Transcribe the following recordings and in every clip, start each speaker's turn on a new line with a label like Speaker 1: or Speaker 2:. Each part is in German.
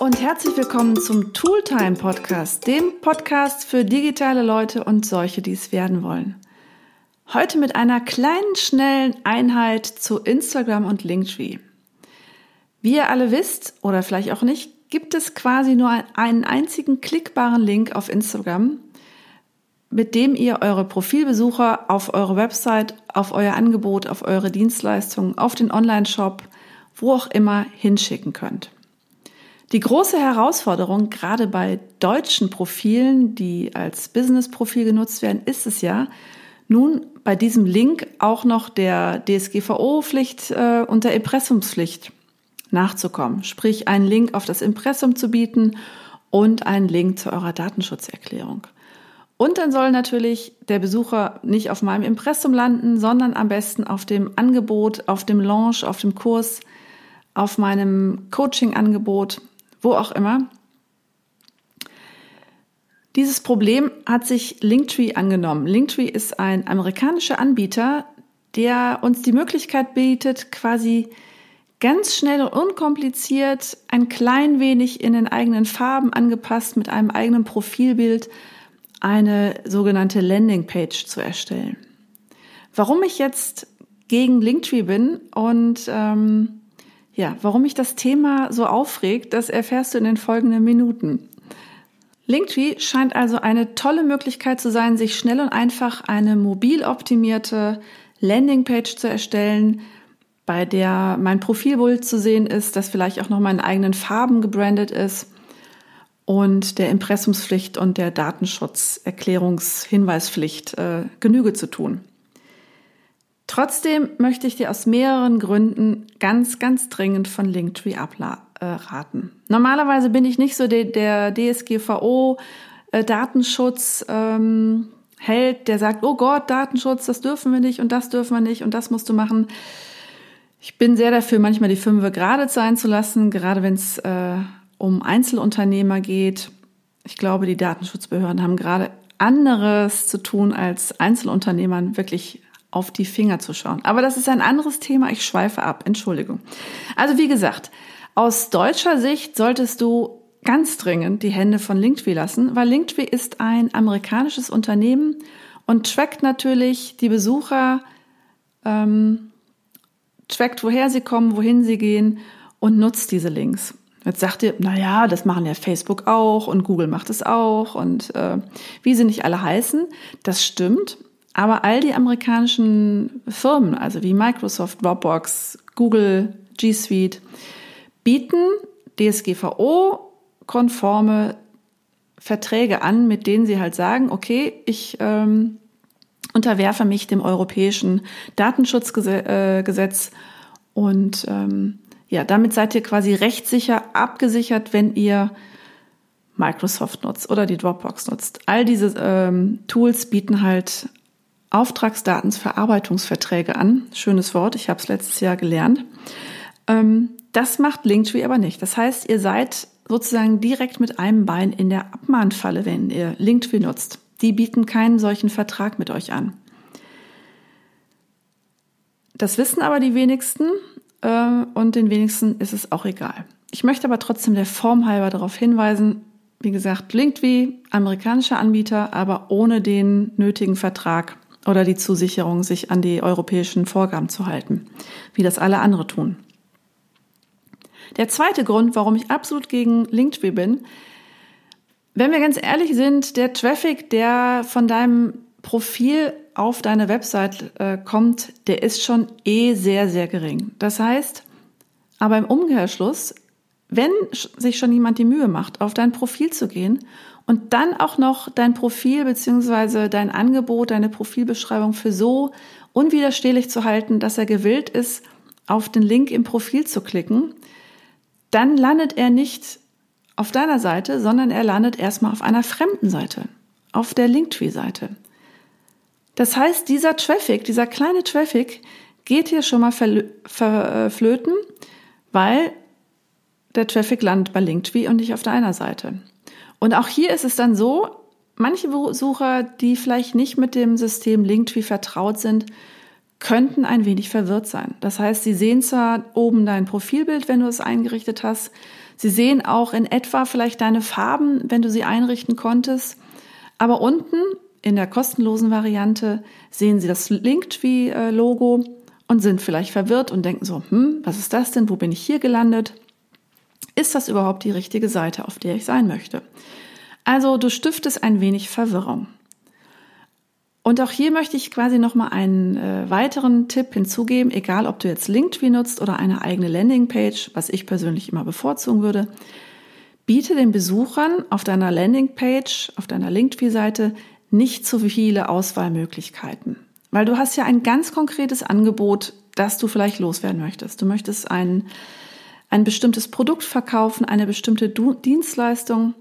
Speaker 1: und herzlich willkommen zum Tooltime Podcast, dem Podcast für digitale Leute und solche, die es werden wollen. Heute mit einer kleinen, schnellen Einheit zu Instagram und Linktree. Wie ihr alle wisst oder vielleicht auch nicht, gibt es quasi nur einen einzigen klickbaren Link auf Instagram, mit dem ihr eure Profilbesucher auf eure Website, auf euer Angebot, auf eure Dienstleistungen, auf den Online-Shop, wo auch immer hinschicken könnt. Die große Herausforderung, gerade bei deutschen Profilen, die als Business-Profil genutzt werden, ist es ja, nun bei diesem Link auch noch der DSGVO-Pflicht äh, und der Impressumspflicht nachzukommen. Sprich, einen Link auf das Impressum zu bieten und einen Link zu eurer Datenschutzerklärung. Und dann soll natürlich der Besucher nicht auf meinem Impressum landen, sondern am besten auf dem Angebot, auf dem Launch, auf dem Kurs, auf meinem Coaching-Angebot wo auch immer. Dieses Problem hat sich Linktree angenommen. Linktree ist ein amerikanischer Anbieter, der uns die Möglichkeit bietet, quasi ganz schnell und unkompliziert, ein klein wenig in den eigenen Farben angepasst mit einem eigenen Profilbild eine sogenannte Landingpage zu erstellen. Warum ich jetzt gegen Linktree bin und ähm, ja, warum mich das Thema so aufregt, das erfährst du in den folgenden Minuten. Linktree scheint also eine tolle Möglichkeit zu sein, sich schnell und einfach eine mobil optimierte Landingpage zu erstellen, bei der mein Profilbild zu sehen ist, das vielleicht auch noch in eigenen Farben gebrandet ist und der Impressumspflicht und der Datenschutzerklärungshinweispflicht äh, Genüge zu tun. Trotzdem möchte ich dir aus mehreren Gründen ganz, ganz dringend von Linktree abraten. Normalerweise bin ich nicht so der, der DSGVO äh, Datenschutz ähm, Held, der sagt, oh Gott, Datenschutz, das dürfen wir nicht und das dürfen wir nicht und das musst du machen. Ich bin sehr dafür, manchmal die Fünfe gerade sein zu lassen, gerade wenn es äh, um Einzelunternehmer geht. Ich glaube, die Datenschutzbehörden haben gerade anderes zu tun, als Einzelunternehmern wirklich auf die Finger zu schauen. Aber das ist ein anderes Thema. Ich schweife ab. Entschuldigung. Also wie gesagt, aus deutscher Sicht solltest du ganz dringend die Hände von Linktree lassen, weil Linktree ist ein amerikanisches Unternehmen und trackt natürlich die Besucher, ähm, trackt, woher sie kommen, wohin sie gehen und nutzt diese Links. Jetzt sagt ihr, na ja, das machen ja Facebook auch und Google macht es auch und äh, wie sie nicht alle heißen. Das stimmt. Aber all die amerikanischen Firmen, also wie Microsoft, Dropbox, Google, G Suite, bieten DSGVO-konforme Verträge an, mit denen sie halt sagen, okay, ich ähm, unterwerfe mich dem europäischen Datenschutzgesetz äh, und ähm, ja, damit seid ihr quasi rechtssicher abgesichert, wenn ihr Microsoft nutzt oder die Dropbox nutzt. All diese ähm, Tools bieten halt Auftragsdatensverarbeitungsverträge an. Schönes Wort, ich habe es letztes Jahr gelernt. Ähm, das macht Linktree aber nicht. Das heißt, ihr seid sozusagen direkt mit einem Bein in der Abmahnfalle, wenn ihr Linktree nutzt. Die bieten keinen solchen Vertrag mit euch an. Das wissen aber die wenigsten äh, und den wenigsten ist es auch egal. Ich möchte aber trotzdem der Form halber darauf hinweisen, wie gesagt, Linktree, amerikanischer Anbieter, aber ohne den nötigen Vertrag oder die Zusicherung, sich an die europäischen Vorgaben zu halten, wie das alle andere tun. Der zweite Grund, warum ich absolut gegen Linktree bin, wenn wir ganz ehrlich sind, der Traffic, der von deinem Profil auf deine Website äh, kommt, der ist schon eh sehr, sehr gering. Das heißt, aber im Umkehrschluss, wenn sich schon jemand die Mühe macht, auf dein Profil zu gehen und dann auch noch dein Profil beziehungsweise dein Angebot, deine Profilbeschreibung für so unwiderstehlich zu halten, dass er gewillt ist, auf den Link im Profil zu klicken, dann landet er nicht auf deiner Seite, sondern er landet erstmal auf einer fremden Seite, auf der Linktree-Seite. Das heißt, dieser Traffic, dieser kleine Traffic geht hier schon mal verflöten, weil der Traffic landet bei Linktree und nicht auf deiner Seite. Und auch hier ist es dann so, manche Besucher, die vielleicht nicht mit dem System Linktree vertraut sind, könnten ein wenig verwirrt sein. Das heißt, sie sehen zwar oben dein Profilbild, wenn du es eingerichtet hast, Sie sehen auch in etwa vielleicht deine Farben, wenn du sie einrichten konntest. Aber unten in der kostenlosen Variante sehen Sie das Linktree-Logo und sind vielleicht verwirrt und denken so, hm, was ist das denn? Wo bin ich hier gelandet? Ist das überhaupt die richtige Seite, auf der ich sein möchte? Also du stiftest ein wenig Verwirrung. Und auch hier möchte ich quasi nochmal einen äh, weiteren Tipp hinzugeben, egal ob du jetzt Linktree nutzt oder eine eigene Landingpage, was ich persönlich immer bevorzugen würde. Biete den Besuchern auf deiner Landingpage, auf deiner Linktree-Seite nicht zu viele Auswahlmöglichkeiten. Weil du hast ja ein ganz konkretes Angebot, das du vielleicht loswerden möchtest. Du möchtest ein, ein bestimmtes Produkt verkaufen, eine bestimmte Dienstleistung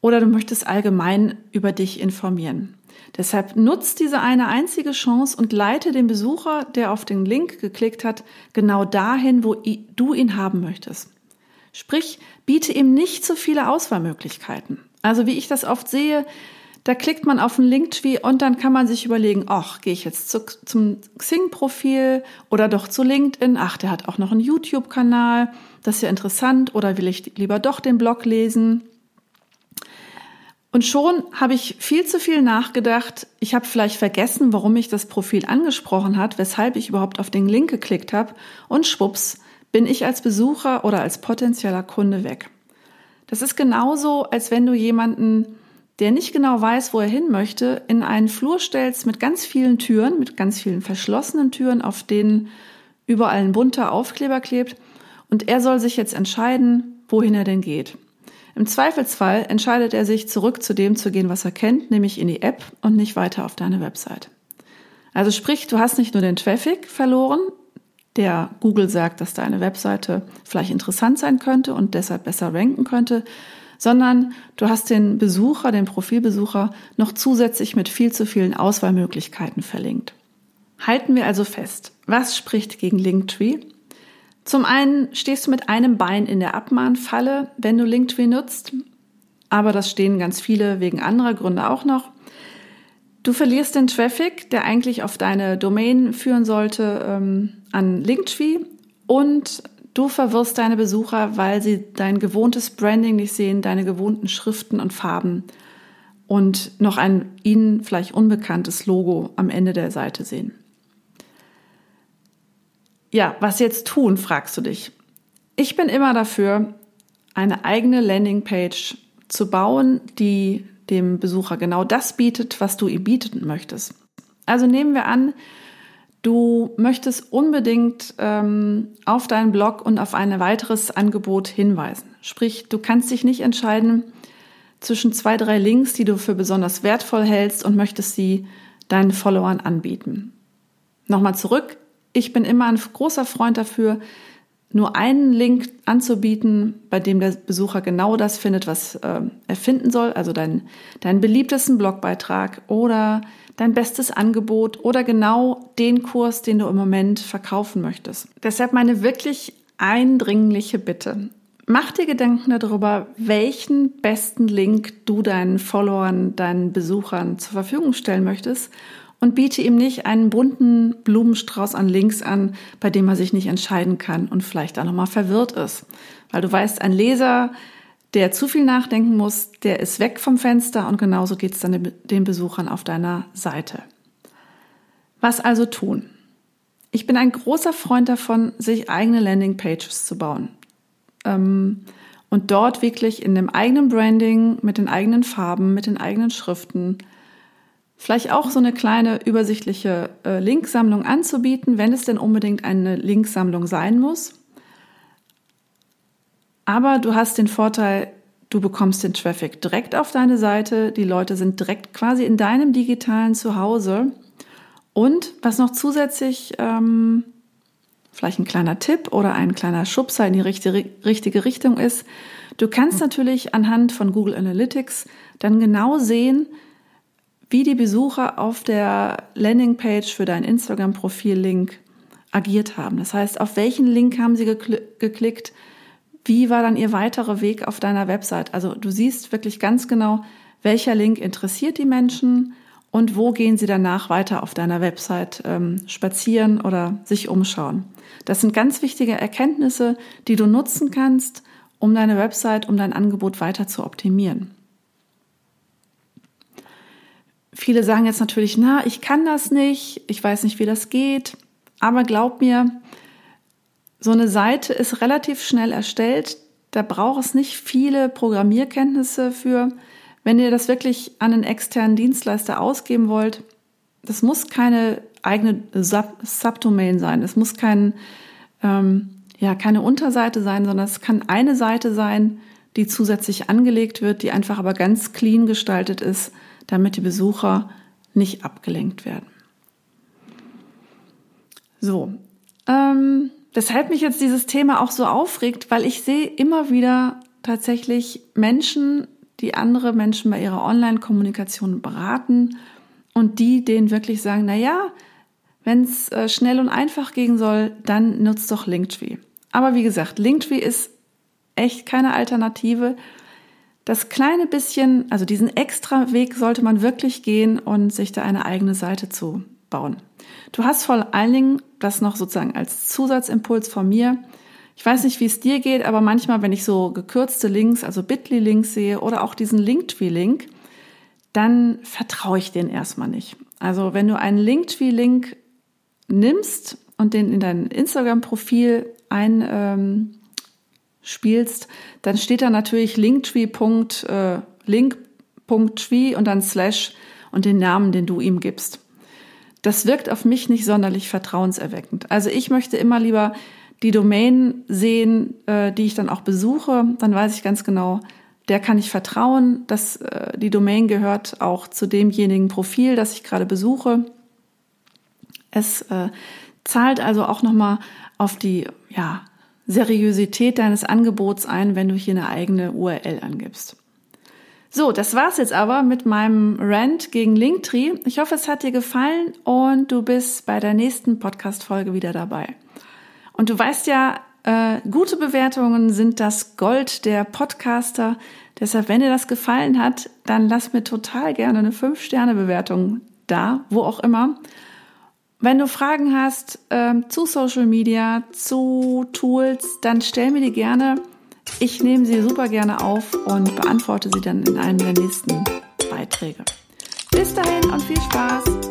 Speaker 1: oder du möchtest allgemein über dich informieren. Deshalb nutzt diese eine einzige Chance und leite den Besucher, der auf den Link geklickt hat, genau dahin, wo du ihn haben möchtest. Sprich, biete ihm nicht zu viele Auswahlmöglichkeiten. Also wie ich das oft sehe, da klickt man auf einen Linktree und dann kann man sich überlegen, ach, gehe ich jetzt zu, zum Xing-Profil oder doch zu LinkedIn? Ach, der hat auch noch einen YouTube-Kanal, das ist ja interessant. Oder will ich lieber doch den Blog lesen? Und schon habe ich viel zu viel nachgedacht. Ich habe vielleicht vergessen, warum mich das Profil angesprochen hat, weshalb ich überhaupt auf den Link geklickt habe. Und schwupps, bin ich als Besucher oder als potenzieller Kunde weg. Das ist genauso, als wenn du jemanden, der nicht genau weiß, wo er hin möchte, in einen Flur stellst mit ganz vielen Türen, mit ganz vielen verschlossenen Türen, auf denen überall ein bunter Aufkleber klebt. Und er soll sich jetzt entscheiden, wohin er denn geht. Im Zweifelsfall entscheidet er sich, zurück zu dem zu gehen, was er kennt, nämlich in die App und nicht weiter auf deine Website. Also sprich, du hast nicht nur den Traffic verloren, der Google sagt, dass deine Webseite vielleicht interessant sein könnte und deshalb besser ranken könnte, sondern du hast den Besucher, den Profilbesucher noch zusätzlich mit viel zu vielen Auswahlmöglichkeiten verlinkt. Halten wir also fest, was spricht gegen Linktree? Zum einen stehst du mit einem Bein in der Abmahnfalle, wenn du Linktree nutzt, aber das stehen ganz viele wegen anderer Gründe auch noch. Du verlierst den Traffic, der eigentlich auf deine Domain führen sollte, ähm, an Linktree und du verwirrst deine Besucher, weil sie dein gewohntes Branding nicht sehen, deine gewohnten Schriften und Farben und noch ein ihnen vielleicht unbekanntes Logo am Ende der Seite sehen. Ja, was jetzt tun, fragst du dich. Ich bin immer dafür, eine eigene Landingpage zu bauen, die dem Besucher genau das bietet, was du ihm bieten möchtest. Also nehmen wir an, du möchtest unbedingt ähm, auf deinen Blog und auf ein weiteres Angebot hinweisen. Sprich, du kannst dich nicht entscheiden zwischen zwei, drei Links, die du für besonders wertvoll hältst und möchtest sie deinen Followern anbieten. Nochmal zurück, ich bin immer ein großer Freund dafür, nur einen Link anzubieten, bei dem der Besucher genau das findet, was äh, er finden soll, also deinen dein beliebtesten Blogbeitrag oder dein bestes Angebot oder genau den Kurs, den du im Moment verkaufen möchtest. Deshalb meine wirklich eindringliche Bitte. Mach dir Gedanken darüber, welchen besten Link du deinen Followern, deinen Besuchern zur Verfügung stellen möchtest und biete ihm nicht einen bunten Blumenstrauß an Links an, bei dem er sich nicht entscheiden kann und vielleicht auch nochmal verwirrt ist. Weil du weißt, ein Leser, der zu viel nachdenken muss, der ist weg vom Fenster und genauso geht es dann den Besuchern auf deiner Seite. Was also tun? Ich bin ein großer Freund davon, sich eigene Landingpages zu bauen. Ähm, und dort wirklich in dem eigenen Branding, mit den eigenen Farben, mit den eigenen Schriften, Vielleicht auch so eine kleine übersichtliche äh, Linksammlung anzubieten, wenn es denn unbedingt eine Linksammlung sein muss. Aber du hast den Vorteil, du bekommst den Traffic direkt auf deine Seite. Die Leute sind direkt quasi in deinem digitalen Zuhause. Und was noch zusätzlich, ähm, vielleicht ein kleiner Tipp oder ein kleiner Schubser in die richtige, richtige Richtung ist, du kannst natürlich anhand von Google Analytics dann genau sehen, wie die Besucher auf der Landingpage für dein Instagram-Profil-Link agiert haben. Das heißt, auf welchen Link haben sie geklickt? Wie war dann ihr weiterer Weg auf deiner Website? Also du siehst wirklich ganz genau, welcher Link interessiert die Menschen und wo gehen sie danach weiter auf deiner Website ähm, spazieren oder sich umschauen. Das sind ganz wichtige Erkenntnisse, die du nutzen kannst, um deine Website, um dein Angebot weiter zu optimieren. Viele sagen jetzt natürlich, na, ich kann das nicht, ich weiß nicht, wie das geht, aber glaub mir, so eine Seite ist relativ schnell erstellt, da braucht es nicht viele Programmierkenntnisse für. Wenn ihr das wirklich an einen externen Dienstleister ausgeben wollt, das muss keine eigene Sub Subdomain sein. Es muss kein, ähm, ja, keine Unterseite sein, sondern es kann eine Seite sein, die zusätzlich angelegt wird, die einfach aber ganz clean gestaltet ist, damit die Besucher nicht abgelenkt werden. So, ähm, weshalb mich jetzt dieses Thema auch so aufregt, weil ich sehe immer wieder tatsächlich Menschen, die andere Menschen bei ihrer Online-Kommunikation beraten und die denen wirklich sagen, na ja, wenn es äh, schnell und einfach gehen soll, dann nutzt doch Linktree. Aber wie gesagt, Linktree ist echt keine Alternative. Das kleine bisschen, also diesen extra Weg sollte man wirklich gehen und sich da eine eigene Seite zu bauen. Du hast vor allen Dingen das noch sozusagen als Zusatzimpuls von mir. Ich weiß nicht, wie es dir geht, aber manchmal, wenn ich so gekürzte Links, also Bitly-Links sehe oder auch diesen Linktree-Link, dann vertraue ich den erstmal nicht. Also wenn du einen Linktree-Link nimmst und den in dein Instagram-Profil einspielst, ähm, dann steht da natürlich linktree.link.tree äh, und dann slash und den Namen, den du ihm gibst. Das wirkt auf mich nicht sonderlich vertrauenserweckend. Also ich möchte immer lieber die Domain sehen, äh, die ich dann auch besuche. Dann weiß ich ganz genau, der kann ich vertrauen, dass äh, die Domain gehört auch zu demjenigen Profil, das ich gerade besuche. Es zahlt also auch nochmal auf die ja, Seriosität deines Angebots ein, wenn du hier eine eigene URL angibst. So, das war's jetzt aber mit meinem Rant gegen Linktree. Ich hoffe, es hat dir gefallen und du bist bei der nächsten Podcast-Folge wieder dabei. Und du weißt ja, äh, gute Bewertungen sind das Gold der Podcaster. Deshalb, wenn dir das gefallen hat, dann lass mir total gerne eine 5-Sterne-Bewertung da, wo auch immer. Wenn du Fragen hast äh, zu Social Media, zu Tools, dann stell mir die gerne. Ich nehme sie super gerne auf und beantworte sie dann in einem der nächsten Beiträge. Bis dahin und viel Spaß!